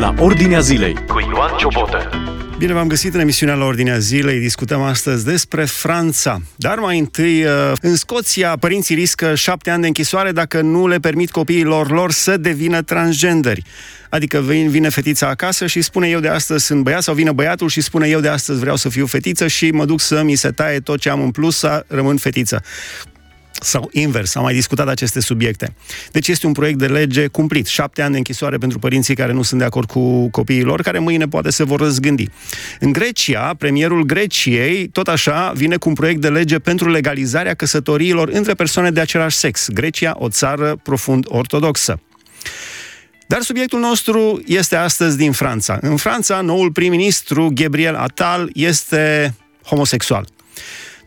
la Ordinea Zilei cu Ioan Ciobotă. Bine v-am găsit în emisiunea la Ordinea Zilei. Discutăm astăzi despre Franța. Dar mai întâi, uh, în Scoția, părinții riscă șapte ani de închisoare dacă nu le permit copiilor lor să devină transgenderi. Adică vine fetița acasă și spune eu de astăzi sunt băiat sau vine băiatul și spune eu de astăzi vreau să fiu fetiță și mă duc să mi se taie tot ce am în plus să rămân fetiță sau invers, am mai discutat aceste subiecte. Deci este un proiect de lege cumplit. Șapte ani de închisoare pentru părinții care nu sunt de acord cu copiii lor, care mâine poate se vor răzgândi. În Grecia, premierul Greciei, tot așa, vine cu un proiect de lege pentru legalizarea căsătoriilor între persoane de același sex. Grecia, o țară profund ortodoxă. Dar subiectul nostru este astăzi din Franța. În Franța, noul prim-ministru, Gabriel Attal, este homosexual.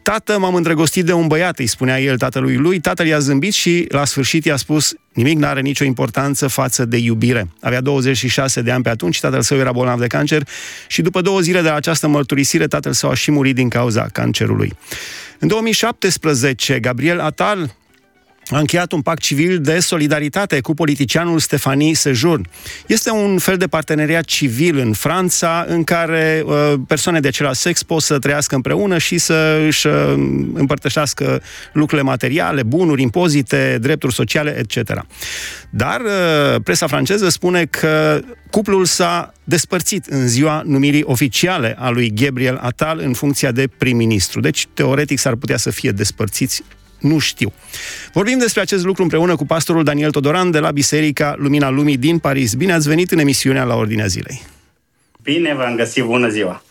Tată, m-am îndrăgostit de un băiat, îi spunea el tatălui lui. Tatăl i-a zâmbit și la sfârșit i-a spus nimic n-are nicio importanță față de iubire. Avea 26 de ani pe atunci, tatăl său era bolnav de cancer și după două zile de la această mărturisire, tatăl său a și murit din cauza cancerului. În 2017, Gabriel Atal a încheiat un pact civil de solidaritate cu politicianul Stefanie Sejurn. Este un fel de parteneriat civil în Franța în care uh, persoane de același sex pot să trăiască împreună și să își uh, împărtășească lucrurile materiale, bunuri, impozite, drepturi sociale, etc. Dar uh, presa franceză spune că cuplul s-a despărțit în ziua numirii oficiale a lui Gabriel Attal în funcția de prim-ministru. Deci, teoretic, s-ar putea să fie despărțiți nu știu. Vorbim despre acest lucru împreună cu pastorul Daniel Todoran de la Biserica Lumina Lumii din Paris. Bine ați venit în emisiunea la Ordinea Zilei. Bine v-am găsit, bună ziua!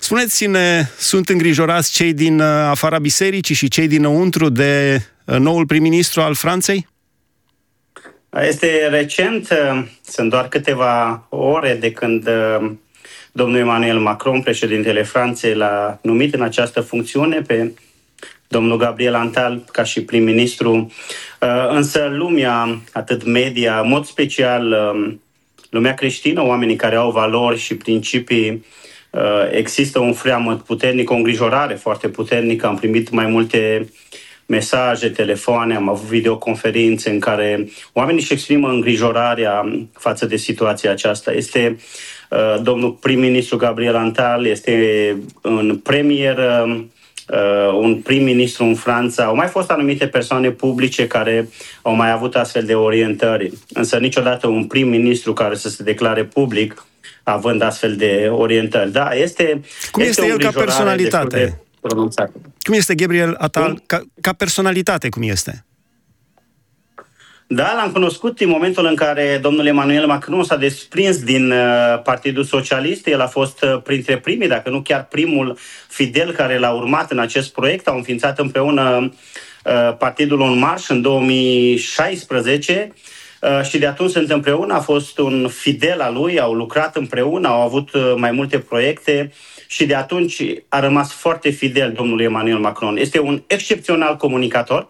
Spuneți-ne, sunt îngrijorați cei din uh, afara bisericii și cei dinăuntru de uh, noul prim-ministru al Franței? Este recent, uh, sunt doar câteva ore de când domnul Emmanuel Macron, președintele Franței, l-a numit în această funcțiune pe domnul Gabriel Antal ca și prim-ministru, uh, însă lumea, atât media, în mod special um, lumea creștină, oamenii care au valori și principii, uh, există un freamăt puternic, o îngrijorare foarte puternică. Am primit mai multe mesaje, telefoane, am avut videoconferințe în care oamenii își exprimă îngrijorarea față de situația aceasta. Este uh, domnul prim-ministru Gabriel Antal, este în premier uh, un prim-ministru în Franța, au mai fost anumite persoane publice care au mai avut astfel de orientări, însă niciodată un prim-ministru care să se declare public având astfel de orientări. Da, este Cum este, este el ca personalitate? De cum este Gabriel Atal ca, ca personalitate, cum este? Da, l-am cunoscut în momentul în care domnul Emmanuel Macron s-a desprins din uh, Partidul Socialist. El a fost uh, printre primii, dacă nu chiar primul fidel care l-a urmat în acest proiect. Au înființat împreună uh, Partidul în Marș în 2016 și de atunci sunt împreună. A fost un fidel al lui, au lucrat împreună, au avut mai multe proiecte și de atunci a rămas foarte fidel domnul Emmanuel Macron. Este un excepțional comunicator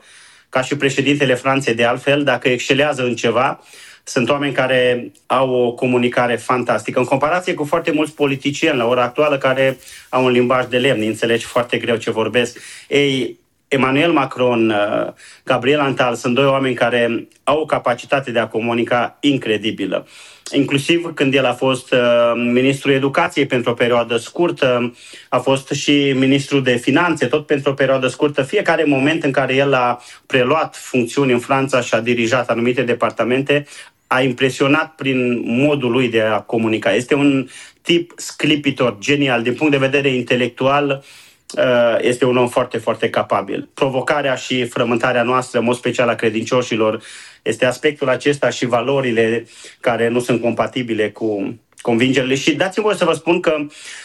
ca și președintele Franței de altfel, dacă excelează în ceva, sunt oameni care au o comunicare fantastică, în comparație cu foarte mulți politicieni la ora actuală care au un limbaj de lemn, înțelegi foarte greu ce vorbesc. Ei, Emmanuel Macron, uh, Gabriel Antal sunt doi oameni care au o capacitate de a comunica incredibilă inclusiv când el a fost uh, ministrul educației pentru o perioadă scurtă, a fost și ministrul de finanțe, tot pentru o perioadă scurtă. Fiecare moment în care el a preluat funcțiuni în Franța și a dirijat anumite departamente, a impresionat prin modul lui de a comunica. Este un tip sclipitor, genial, din punct de vedere intelectual, uh, este un om foarte, foarte capabil. Provocarea și frământarea noastră, în mod special a credincioșilor, este aspectul acesta și valorile care nu sunt compatibile cu convingerile. Și dați-mi voi să vă spun că,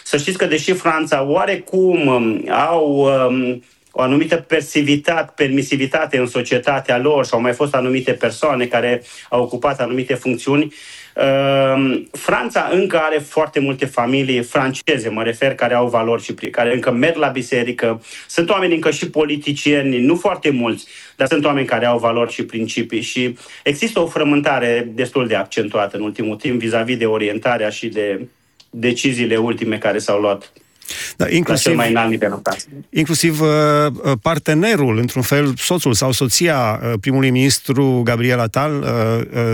să știți că deși Franța oarecum um, au um, o anumită persivitate, permisivitate în societatea lor și au mai fost anumite persoane care au ocupat anumite funcțiuni, Ehm, Franța încă are foarte multe familii franceze, mă refer, care au valori și care încă merg la biserică. Sunt oameni încă și politicieni, nu foarte mulți, dar sunt oameni care au valori și principii și există o frământare destul de accentuată în ultimul timp vis-a-vis de orientarea și de deciziile ultime care s-au luat. Da, inclusiv, la cel mai înalt nivel Inclusiv uh, uh, partenerul, într-un fel, soțul sau soția uh, primului ministru Gabriel Atal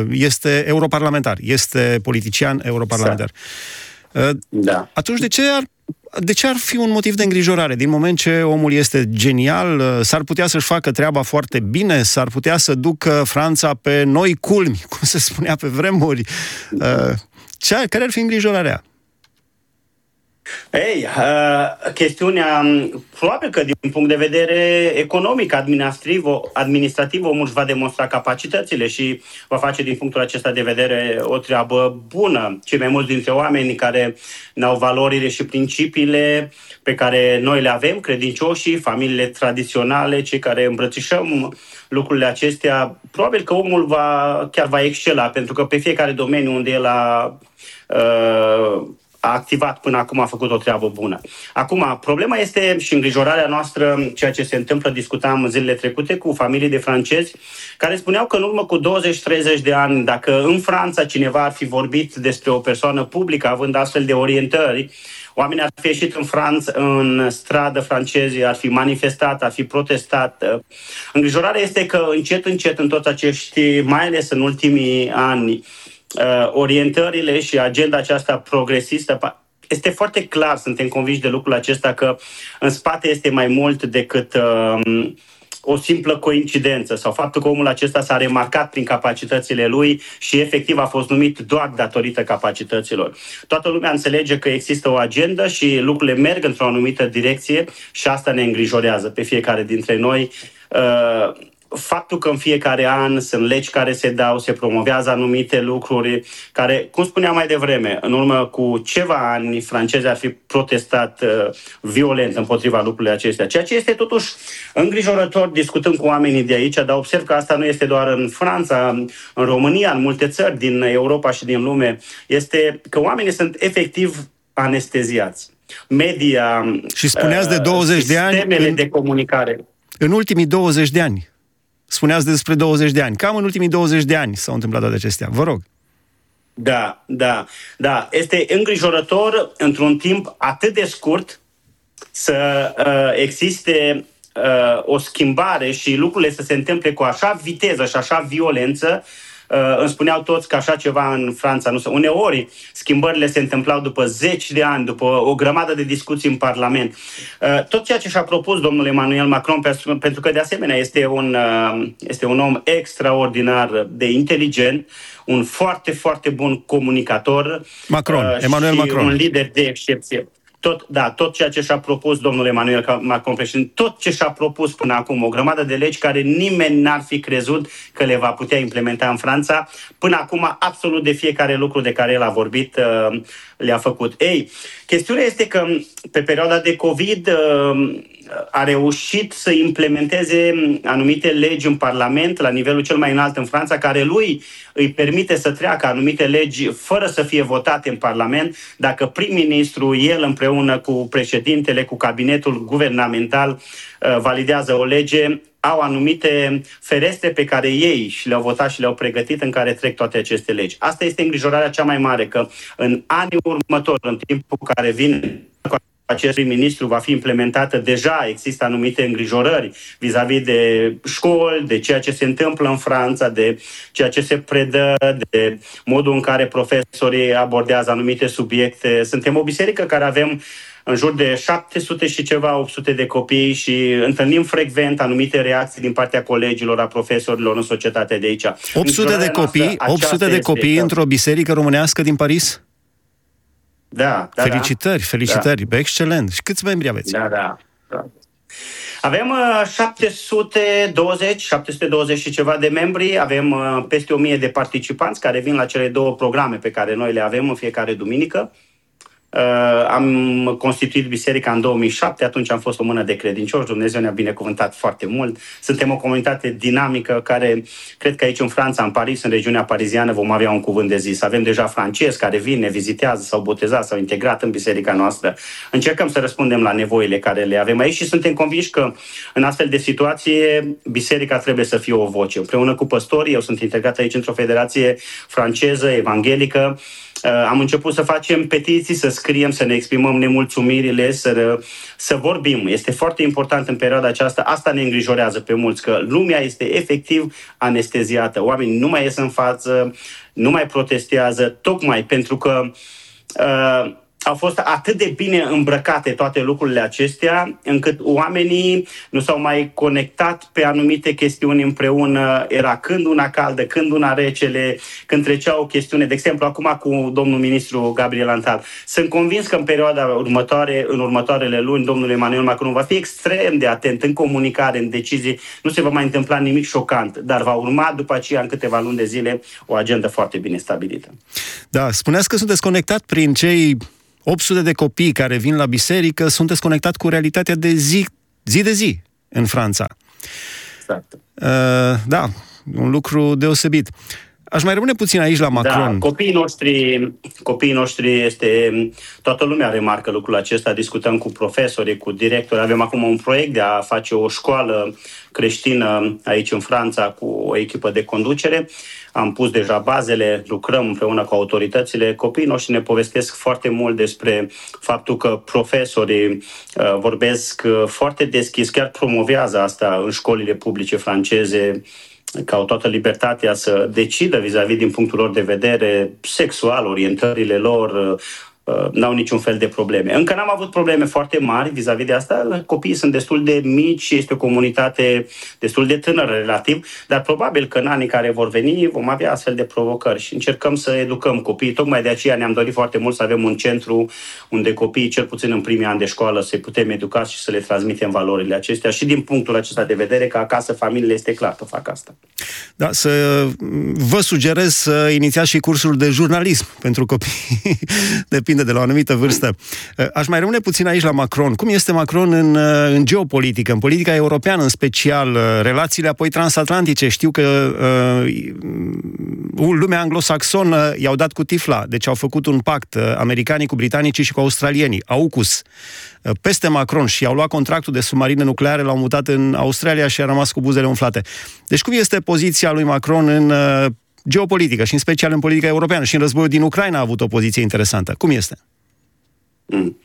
este europarlamentar, este politician europarlamentar. Exact. Da. Atunci de ce ar de ce ar fi un motiv de îngrijorare? Din moment ce omul este genial, s-ar putea să-și facă treaba foarte bine, s-ar putea să ducă Franța pe noi culmi, cum se spunea pe vremuri. Ce, care ar fi îngrijorarea? Ei, uh, chestiunea, um, probabil că din punct de vedere economic, administrativ, administrativ omul își va demonstra capacitățile și va face din punctul acesta de vedere o treabă bună. Cei mai mulți dintre oameni care ne-au valorile și principiile pe care noi le avem, credincioșii, familiile tradiționale, cei care îmbrățișăm lucrurile acestea, probabil că omul va, chiar va excela, pentru că pe fiecare domeniu unde el a uh, a activat până acum, a făcut o treabă bună. Acum, problema este și îngrijorarea noastră, ceea ce se întâmplă, discutam zilele trecute cu familii de francezi, care spuneau că în urmă cu 20-30 de ani, dacă în Franța cineva ar fi vorbit despre o persoană publică având astfel de orientări, Oamenii ar fi ieșit în Franța, în stradă francezii, ar fi manifestat, ar fi protestat. Îngrijorarea este că încet, încet, în toți acești, mai ales în ultimii ani, uh, orientările și agenda aceasta progresistă este foarte clar, suntem convinși de lucrul acesta că în spate este mai mult decât uh, o simplă coincidență sau faptul că omul acesta s-a remarcat prin capacitățile lui și efectiv a fost numit doar datorită capacităților. Toată lumea înțelege că există o agendă și lucrurile merg într-o anumită direcție și asta ne îngrijorează pe fiecare dintre noi. Uh, faptul că în fiecare an sunt legi care se dau, se promovează anumite lucruri care, cum spuneam mai devreme, în urmă cu ceva ani francezii ar fi protestat uh, violent împotriva lucrurilor acestea, ceea ce este totuși îngrijorător discutând cu oamenii de aici, dar observ că asta nu este doar în Franța, în România, în multe țări din Europa și din lume, este că oamenii sunt efectiv anesteziați. Media, și spuneați de 20 uh, de ani de comunicare. În ultimii 20 de ani spuneați despre 20 de ani. Cam în ultimii 20 de ani s-au întâmplat toate acestea. Vă rog. Da, da, da. Este îngrijorător într-un timp atât de scurt să uh, existe uh, o schimbare și lucrurile să se întâmple cu așa viteză și așa violență Uh, îmi spuneau toți că așa ceva în Franța nu se... Uneori schimbările se întâmplau după zeci de ani, după o grămadă de discuții în Parlament. Uh, tot ceea ce și-a propus domnul Emmanuel Macron, pentru că de asemenea este un, uh, este un om extraordinar de inteligent, un foarte, foarte bun comunicator. Macron, Emmanuel Macron. un lider de excepție tot, da, tot ceea ce și-a propus domnul Emanuel Macron președinte, tot ce și-a propus până acum, o grămadă de legi care nimeni n-ar fi crezut că le va putea implementa în Franța, până acum absolut de fiecare lucru de care el a vorbit uh, le-a făcut. Ei, chestiunea este că pe perioada de COVID uh, a reușit să implementeze anumite legi în Parlament la nivelul cel mai înalt în Franța, care lui îi permite să treacă anumite legi fără să fie votate în Parlament, dacă prim-ministru, el împreună cu președintele, cu cabinetul guvernamental, uh, validează o lege, au anumite ferestre pe care ei și le-au votat și le-au pregătit în care trec toate aceste legi. Asta este îngrijorarea cea mai mare, că în anii următori, în timpul care vin acest prim-ministru va fi implementată, deja există anumite îngrijorări vis-a-vis de școli, de ceea ce se întâmplă în Franța, de ceea ce se predă, de modul în care profesorii abordează anumite subiecte. Suntem o biserică care avem în jur de 700 și ceva, 800 de copii și întâlnim frecvent anumite reacții din partea colegilor, a profesorilor în societatea de aici. 800 de copii, 800 de copii într-o biserică românească din Paris? Da, da. Felicitări, da. felicitări, da. excelent. Și câți membri aveți? Da, da. da. Avem uh, 720, 720 și ceva de membri, avem uh, peste 1000 de participanți care vin la cele două programe pe care noi le avem în fiecare duminică. Uh, am constituit biserica în 2007, atunci am fost o mână de credincioși, Dumnezeu ne-a binecuvântat foarte mult. Suntem o comunitate dinamică care, cred că aici în Franța, în Paris, în regiunea pariziană, vom avea un cuvânt de zis. Avem deja francezi care vin, ne vizitează, s-au botezat, s-au integrat în biserica noastră. Încercăm să răspundem la nevoile care le avem aici și suntem convinși că în astfel de situație biserica trebuie să fie o voce. Împreună cu păstorii, eu sunt integrat aici într-o federație franceză, evanghelică, am început să facem petiții, să scriem, să ne exprimăm nemulțumirile, să, să vorbim. Este foarte important în perioada aceasta. Asta ne îngrijorează pe mulți, că lumea este efectiv anesteziată. Oamenii nu mai ies în față, nu mai protestează, tocmai pentru că uh, au fost atât de bine îmbrăcate toate lucrurile acestea, încât oamenii nu s-au mai conectat pe anumite chestiuni împreună. Era când una caldă, când una recele, când trecea o chestiune. De exemplu, acum cu domnul ministru Gabriel Antal. Sunt convins că în perioada următoare, în următoarele luni, domnul Emmanuel Macron va fi extrem de atent în comunicare, în decizii. Nu se va mai întâmpla nimic șocant, dar va urma după aceea, în câteva luni de zile, o agendă foarte bine stabilită. Da, spuneați că sunteți conectat prin cei 800 de copii care vin la biserică, sunteți conectat cu realitatea de zi, zi de zi în Franța. Exact. Uh, da, un lucru deosebit. Aș mai rămâne puțin aici la da, Macron. Da, copiii noștri, copiii noștri este, toată lumea remarcă lucrul acesta, discutăm cu profesori, cu directori, avem acum un proiect de a face o școală creștină aici în Franța cu o echipă de conducere. Am pus deja bazele, lucrăm împreună cu autoritățile. Copiii noștri ne povestesc foarte mult despre faptul că profesorii uh, vorbesc uh, foarte deschis, chiar promovează asta în școlile publice franceze, că au toată libertatea să decidă vis-a-vis din punctul lor de vedere sexual, orientările lor, Uh, n-au niciun fel de probleme. Încă n-am avut probleme foarte mari vis-a-vis de asta. Copiii sunt destul de mici, este o comunitate destul de tânără relativ, dar probabil că în anii care vor veni vom avea astfel de provocări și încercăm să educăm copiii. Tocmai de aceea ne-am dorit foarte mult să avem un centru unde copiii, cel puțin în primii ani de școală, să putem educa și să le transmitem valorile acestea și din punctul acesta de vedere că acasă familiile este clar că fac asta. Da, să vă sugerez să inițiați și cursul de jurnalism pentru copii. Depinde depinde de la o anumită vârstă. Uh, aș mai rămâne puțin aici la Macron. Cum este Macron în, uh, în geopolitică, în politica europeană în special, uh, relațiile apoi transatlantice? Știu că uh, lumea anglosaxonă i-au dat cu tifla, deci au făcut un pact, uh, americanii cu britanicii și cu australienii, AUKUS, uh, peste Macron și au luat contractul de submarine nucleare, l-au mutat în Australia și a rămas cu buzele umflate. Deci cum este poziția lui Macron în uh, geopolitică și în special în politica europeană și în războiul din Ucraina a avut o poziție interesantă. Cum este? Mm.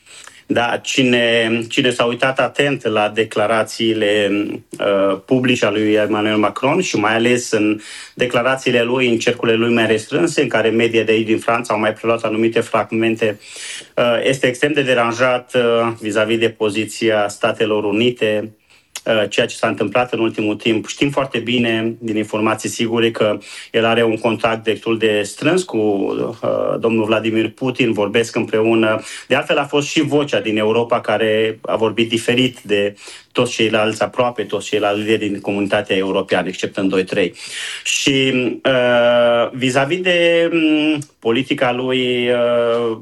Da, cine, cine s-a uitat atent la declarațiile uh, publice ale lui Emmanuel Macron și mai ales în declarațiile lui în cercurile lui mai restrânse, în care media de aici din Franța au mai preluat anumite fragmente, uh, este extrem de deranjat uh, vis-a-vis de poziția Statelor Unite, Uh, ceea ce s-a întâmplat în ultimul timp. Știm foarte bine, din informații sigure, că el are un contact destul de strâns cu uh, domnul Vladimir Putin, vorbesc împreună. De altfel a fost și vocea din Europa care a vorbit diferit de toți ceilalți, aproape toți ceilalți lideri din comunitatea europeană, exceptând 2-3. Și uh, vis-a-vis de um, politica lui uh,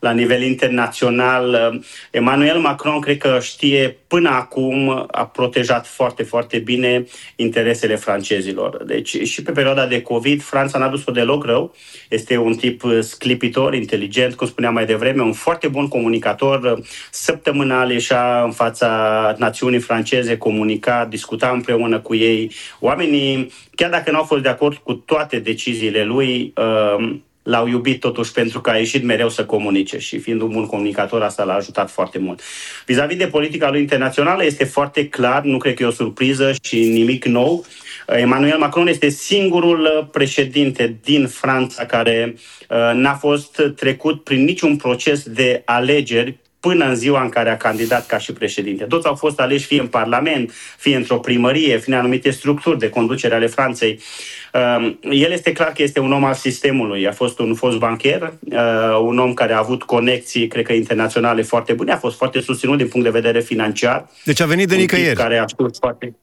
la nivel internațional, uh, Emmanuel Macron cred că știe până acum a protejat foarte, foarte bine interesele francezilor. Deci și pe perioada de COVID, Franța n-a dus-o deloc rău. Este un tip sclipitor, inteligent, cum spuneam mai devreme, un foarte bun comunicator. Săptămânal ieșea în fața națiunii franceze, comunica, discuta împreună cu ei. Oamenii, chiar dacă nu au fost de acord cu toate deciziile lui, uh, l-au iubit totuși pentru că a ieșit mereu să comunice și fiind un bun comunicator, asta l-a ajutat foarte mult. Vis-a-vis de politica lui internațională, este foarte clar, nu cred că e o surpriză și nimic nou. Emmanuel Macron este singurul președinte din Franța care uh, n-a fost trecut prin niciun proces de alegeri până în ziua în care a candidat ca și președinte. Toți au fost aleși fie în Parlament, fie într-o primărie, fie în anumite structuri de conducere ale Franței. Um, el este clar că este un om al sistemului. A fost un fost bancher, uh, un om care a avut conexii, cred că internaționale foarte bune, a fost foarte susținut din punct de vedere financiar. Deci a venit de nicăieri. Care a știut foarte...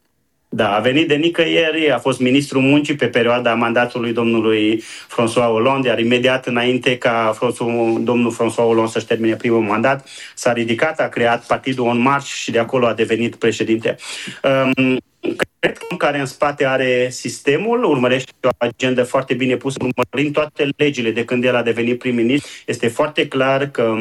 Da, a venit de nicăieri, a fost ministrul muncii pe perioada mandatului domnului François Hollande, iar imediat înainte ca domnul François Hollande să-și termine primul mandat, s-a ridicat, a creat partidul On March și de acolo a devenit președinte. Um, cred că care în spate are sistemul, urmărește o agendă foarte bine pusă, urmărind toate legile de când el a devenit prim-ministru, este foarte clar că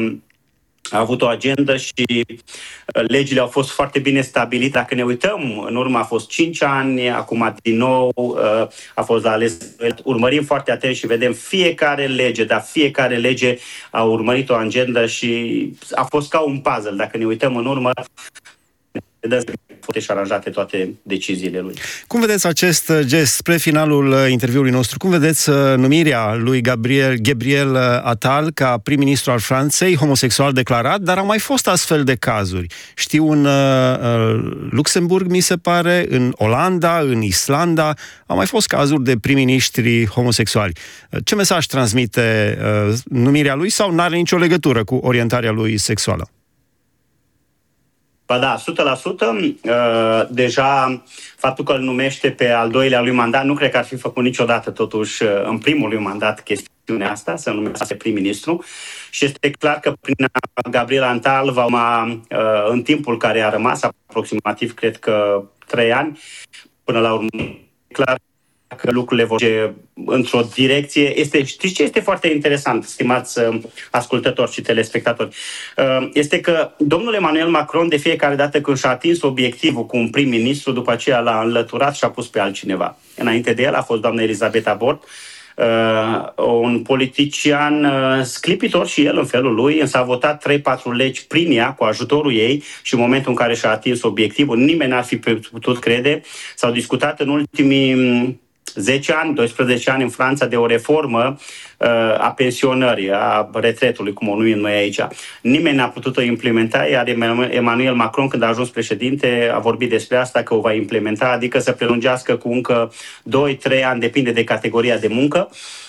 a avut o agendă și uh, legile au fost foarte bine stabilite. Dacă ne uităm, în urmă a fost 5 ani, acum din nou uh, a fost la ales. Urmărim foarte atent și vedem fiecare lege, dar fiecare lege a urmărit o agendă și a fost ca un puzzle. Dacă ne uităm în urmă, vedem făcute și aranjate toate deciziile lui. Cum vedeți acest gest spre finalul uh, interviului nostru? Cum vedeți uh, numirea lui Gabriel, Gabriel uh, Attal ca prim-ministru al Franței, homosexual declarat, dar au mai fost astfel de cazuri. Știu în uh, Luxemburg, mi se pare, în Olanda, în Islanda, au mai fost cazuri de prim-ministri homosexuali. Ce mesaj transmite uh, numirea lui sau nu are nicio legătură cu orientarea lui sexuală? Ba da, 100%. Uh, deja faptul că îl numește pe al doilea lui mandat, nu cred că ar fi făcut niciodată totuși uh, în primul lui mandat chestiunea asta, să numească prim-ministru. Și este clar că prin Gabriel Antal va urma uh, în timpul care a rămas, aproximativ, cred că trei ani, până la urmă, clar că lucrurile vor într-o direcție. Este, știți ce este foarte interesant, stimați uh, ascultători și telespectatori? Uh, este că domnul Emmanuel Macron, de fiecare dată când și-a atins obiectivul cu un prim-ministru, după aceea l-a înlăturat și a pus pe altcineva. Înainte de el a fost doamna Elisabeta Bort, uh, un politician uh, sclipitor și el în felul lui, însă a votat 3-4 legi prin ea, cu ajutorul ei și în momentul în care și-a atins obiectivul, nimeni n-ar fi putut crede. S-au discutat în ultimii 10 ani, 12 ani în Franța de o reformă uh, a pensionării, a retretului, cum o numim noi aici. Nimeni n-a putut-o implementa, iar Emmanuel Macron, când a ajuns președinte, a vorbit despre asta că o va implementa, adică să prelungească cu încă 2-3 ani, depinde de categoria de muncă. Uh, uh,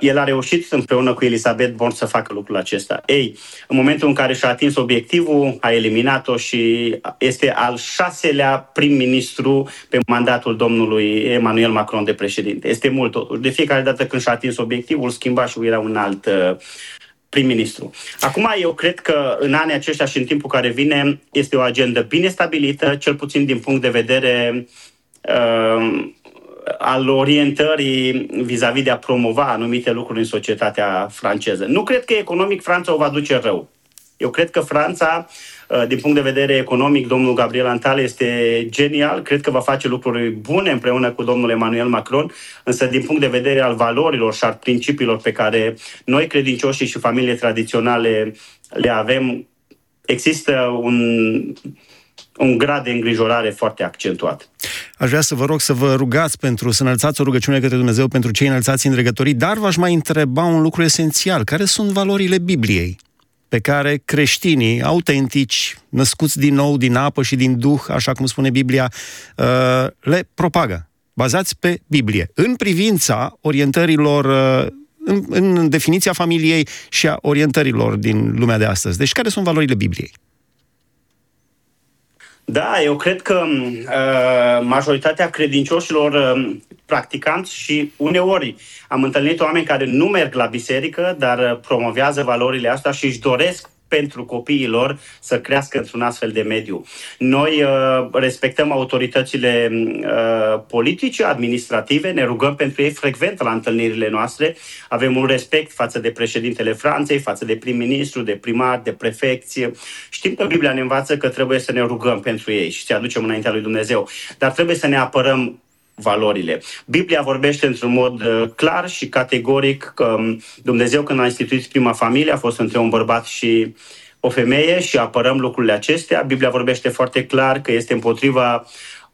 el a reușit împreună cu Elisabeth Born să facă lucrul acesta. Ei, în momentul în care și-a atins obiectivul, a eliminat-o și este al șaselea prim-ministru pe mandatul domnului Emmanuel Macron de președinte. Este mult totuși. De fiecare dată când și-a atins obiectivul, schimba și era un alt uh, prim-ministru. Acum, eu cred că în anii aceștia și în timpul care vine, este o agendă bine stabilită, cel puțin din punct de vedere uh, al orientării vis-a-vis de a promova anumite lucruri în societatea franceză. Nu cred că economic Franța o va duce rău. Eu cred că Franța, uh, din punct de vedere economic, domnul Gabriel Antal este genial, cred că va face lucruri bune împreună cu domnul Emmanuel Macron, însă din punct de vedere al valorilor și al principiilor pe care noi credincioșii și familiile tradiționale le avem, există un, un grad de îngrijorare foarte accentuat. Aș vrea să vă rog să vă rugați pentru, să înălțați o rugăciune către Dumnezeu pentru cei înălțați în dregătorii, dar v-aș mai întreba un lucru esențial. Care sunt valorile Bibliei pe care creștinii autentici, născuți din nou din apă și din duh, așa cum spune Biblia, uh, le propagă, bazați pe Biblie, în privința orientărilor uh, în, în definiția familiei și a orientărilor din lumea de astăzi. Deci, care sunt valorile Bibliei? Da, eu cred că uh, majoritatea credincioșilor uh, practicanți și uneori am întâlnit oameni care nu merg la biserică, dar uh, promovează valorile astea și își doresc pentru copiii lor să crească într-un astfel de mediu. Noi uh, respectăm autoritățile uh, politice, administrative, ne rugăm pentru ei frecvent la întâlnirile noastre, avem un respect față de președintele Franței, față de prim-ministru, de primar, de prefecție. Știm că Biblia ne învață că trebuie să ne rugăm pentru ei și să aducem înaintea lui Dumnezeu, dar trebuie să ne apărăm valorile. Biblia vorbește într-un mod uh, clar și categoric că um, Dumnezeu când a instituit prima familie a fost între un bărbat și o femeie și apărăm lucrurile acestea. Biblia vorbește foarte clar că este împotriva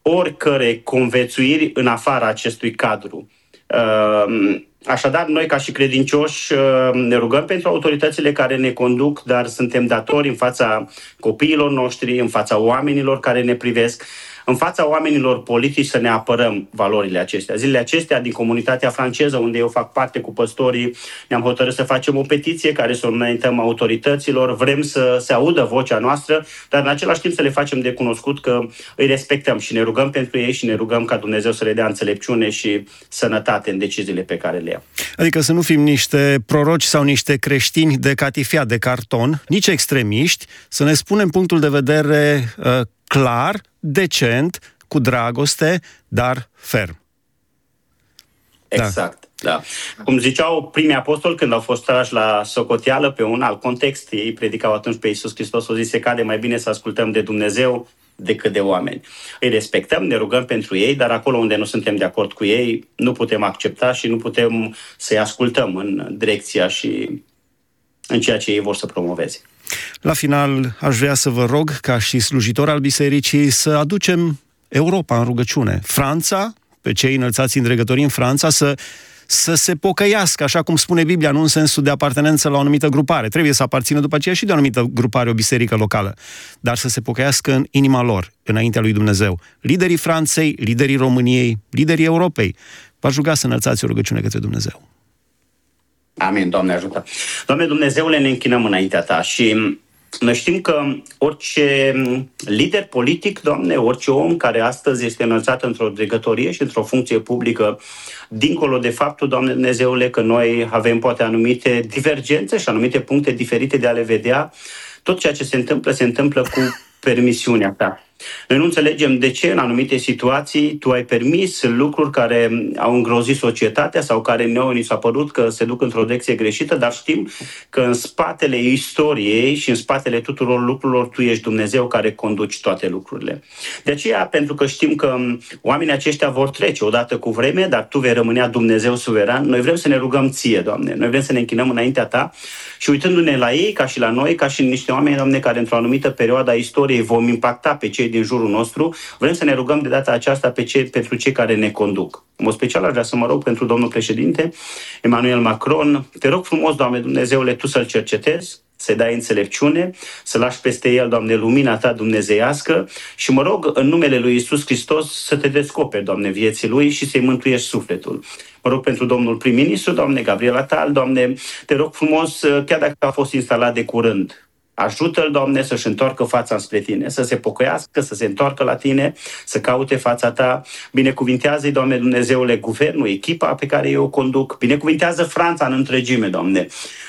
oricărei convețuiri în afara acestui cadru. Uh, așadar, noi ca și credincioși uh, ne rugăm pentru autoritățile care ne conduc, dar suntem datori în fața copiilor noștri, în fața oamenilor care ne privesc, în fața oamenilor politici să ne apărăm valorile acestea. Zilele acestea, din comunitatea franceză, unde eu fac parte cu păstorii, ne-am hotărât să facem o petiție care să o înaintăm autorităților. Vrem să se audă vocea noastră, dar în același timp să le facem de cunoscut că îi respectăm și ne rugăm pentru ei și ne rugăm ca Dumnezeu să le dea înțelepciune și sănătate în deciziile pe care le ia. Adică să nu fim niște proroci sau niște creștini de catifia de carton, nici extremiști, să ne spunem punctul de vedere uh, clar, decent, cu dragoste, dar ferm. Da. Exact. Da. Cum ziceau primii apostoli când au fost trași la socoteală pe un alt context, ei predicau atunci pe Iisus Hristos, o zis, se cade mai bine să ascultăm de Dumnezeu decât de oameni. Îi respectăm, ne rugăm pentru ei, dar acolo unde nu suntem de acord cu ei, nu putem accepta și nu putem să-i ascultăm în direcția și în ceea ce ei vor să promoveze. La final, aș vrea să vă rog, ca și slujitor al bisericii, să aducem Europa în rugăciune. Franța, pe cei înălțați în dregătorii în Franța, să să se pocăiască, așa cum spune Biblia, nu în sensul de apartenență la o anumită grupare. Trebuie să aparțină după aceea și de o anumită grupare, o biserică locală, dar să se pocăiască în inima lor, înaintea lui Dumnezeu. Liderii Franței, liderii României, liderii Europei, v-aș ruga să înălțați o rugăciune către Dumnezeu. Amin, Doamne ajută. Doamne Dumnezeule, ne închinăm înaintea Ta și noi știm că orice lider politic, Doamne, orice om care astăzi este înălțat într-o dregătorie și într-o funcție publică, dincolo de faptul, Doamne Dumnezeule, că noi avem poate anumite divergențe și anumite puncte diferite de a le vedea, tot ceea ce se întâmplă, se întâmplă cu permisiunea Ta. Noi nu înțelegem de ce în anumite situații tu ai permis lucruri care au îngrozit societatea sau care nouă ni s-a părut că se duc într-o direcție greșită, dar știm că în spatele istoriei și în spatele tuturor lucrurilor tu ești Dumnezeu care conduci toate lucrurile. De aceea, pentru că știm că oamenii aceștia vor trece odată cu vreme, dar tu vei rămânea Dumnezeu suveran, noi vrem să ne rugăm ție, Doamne. Noi vrem să ne închinăm înaintea ta și uitându-ne la ei, ca și la noi, ca și niște oameni, Doamne, care într-o anumită perioadă a istoriei vom impacta pe cei din jurul nostru, vrem să ne rugăm de data aceasta pe cei, pentru cei care ne conduc. În mod special aș vrea să mă rog pentru domnul președinte Emmanuel Macron. Te rog frumos, Doamne Dumnezeule, Tu să-l cercetezi, să dai înțelepciune, să lași peste el, Doamne, lumina Ta dumnezeiască și mă rog în numele lui Isus Hristos să te descoperi, Doamne, vieții lui și să-i mântuiești sufletul. Mă rog pentru domnul prim-ministru, Doamne Gabriela Tal, Doamne, te rog frumos, chiar dacă a fost instalat de curând, Ajută-l, Doamne, să-și întoarcă fața spre Tine, să se pocăiască, să se întoarcă la Tine, să caute fața Ta. Binecuvintează-i, Doamne Dumnezeule, guvernul, echipa pe care eu o conduc. Binecuvintează Franța în întregime, Doamne.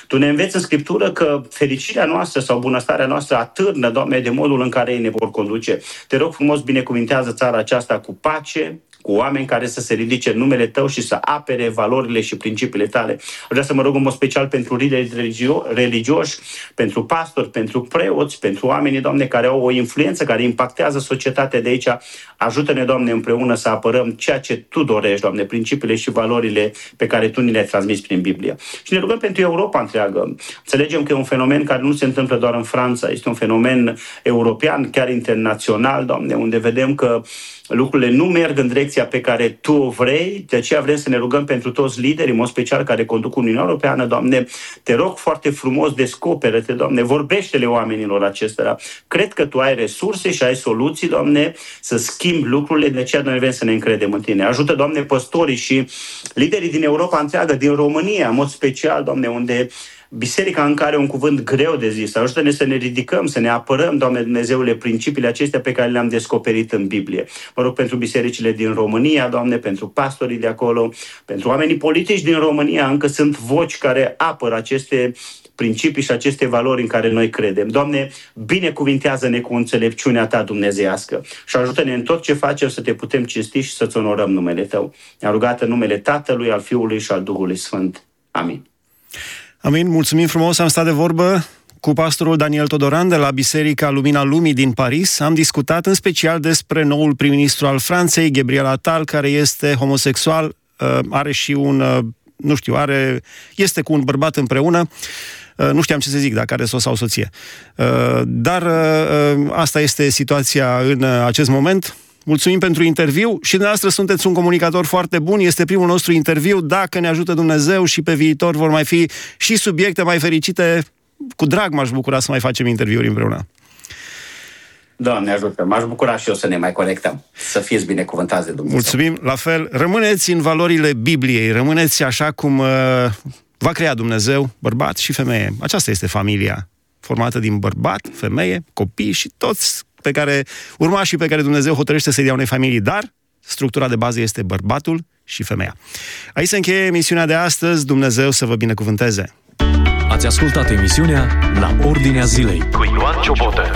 Tu ne înveți în Scriptură că fericirea noastră sau bunăstarea noastră atârnă, Doamne, de modul în care ei ne vor conduce. Te rog frumos, binecuvintează țara aceasta cu pace, cu oameni care să se ridice în numele tău și să apere valorile și principiile tale. Vreau să mă rog în mod special pentru lideri religio- religioși, pentru pastori, pentru preoți, pentru oamenii, Doamne, care au o influență, care impactează societatea de aici. Ajută-ne, Doamne, împreună să apărăm ceea ce Tu dorești, Doamne, principiile și valorile pe care Tu ni le-ai transmis prin Biblie. Și ne rugăm pentru Europa întreagă. Înțelegem că e un fenomen care nu se întâmplă doar în Franța, este un fenomen european, chiar internațional, Doamne, unde vedem că lucrurile nu merg în direcția pe care Tu o vrei, de aceea vrem să ne rugăm pentru toți liderii, în mod special care conduc Uniunea Europeană, Doamne, te rog foarte frumos, descoperă-te, Doamne, vorbește-le oamenilor acestora. Cred că Tu ai resurse și ai soluții, Doamne, să schimbi lucrurile, de aceea noi vrem să ne încredem în Tine. Ajută, Doamne, păstorii și liderii din Europa întreagă, din România, în mod special, Doamne, unde biserica în care un cuvânt greu de zis. Ajută-ne să ne ridicăm, să ne apărăm, Doamne Dumnezeule, principiile acestea pe care le-am descoperit în Biblie. Mă rog pentru bisericile din România, Doamne, pentru pastorii de acolo, pentru oamenii politici din România. Încă sunt voci care apără aceste principii și aceste valori în care noi credem. Doamne, binecuvintează-ne cu înțelepciunea Ta dumnezeiască și ajută-ne în tot ce facem să te putem cinsti și să-ți onorăm numele Tău. Ne-a rugat în numele Tatălui, al Fiului și al Duhului Sfânt. Amin. Amin, mulțumim frumos, am stat de vorbă cu pastorul Daniel Todoran de la Biserica Lumina Lumii din Paris. Am discutat în special despre noul prim-ministru al Franței, Gabriel Attal, care este homosexual, uh, are și un, uh, nu știu, are, este cu un bărbat împreună. Uh, nu știam ce să zic, dacă are soț sau soție. Dar asta este situația în acest moment. Mulțumim pentru interviu și dumneavoastră sunteți un comunicator foarte bun. Este primul nostru interviu. Dacă ne ajută Dumnezeu și pe viitor vor mai fi și subiecte mai fericite, cu drag m-aș bucura să mai facem interviuri împreună. Doamne ajută, m-aș bucura și eu să ne mai conectăm. Să fiți binecuvântați de Dumnezeu. Mulțumim, la fel. Rămâneți în valorile Bibliei, rămâneți așa cum uh, va crea Dumnezeu, bărbat și femeie. Aceasta este familia, formată din bărbat, femeie, copii și toți pe care, urmașii pe care Dumnezeu hotărăște să-i dea unei familii, dar structura de bază este bărbatul și femeia. Aici se încheie emisiunea de astăzi. Dumnezeu să vă binecuvânteze! Ați ascultat emisiunea La Ordinea Zilei cu Ioan Ciobotă.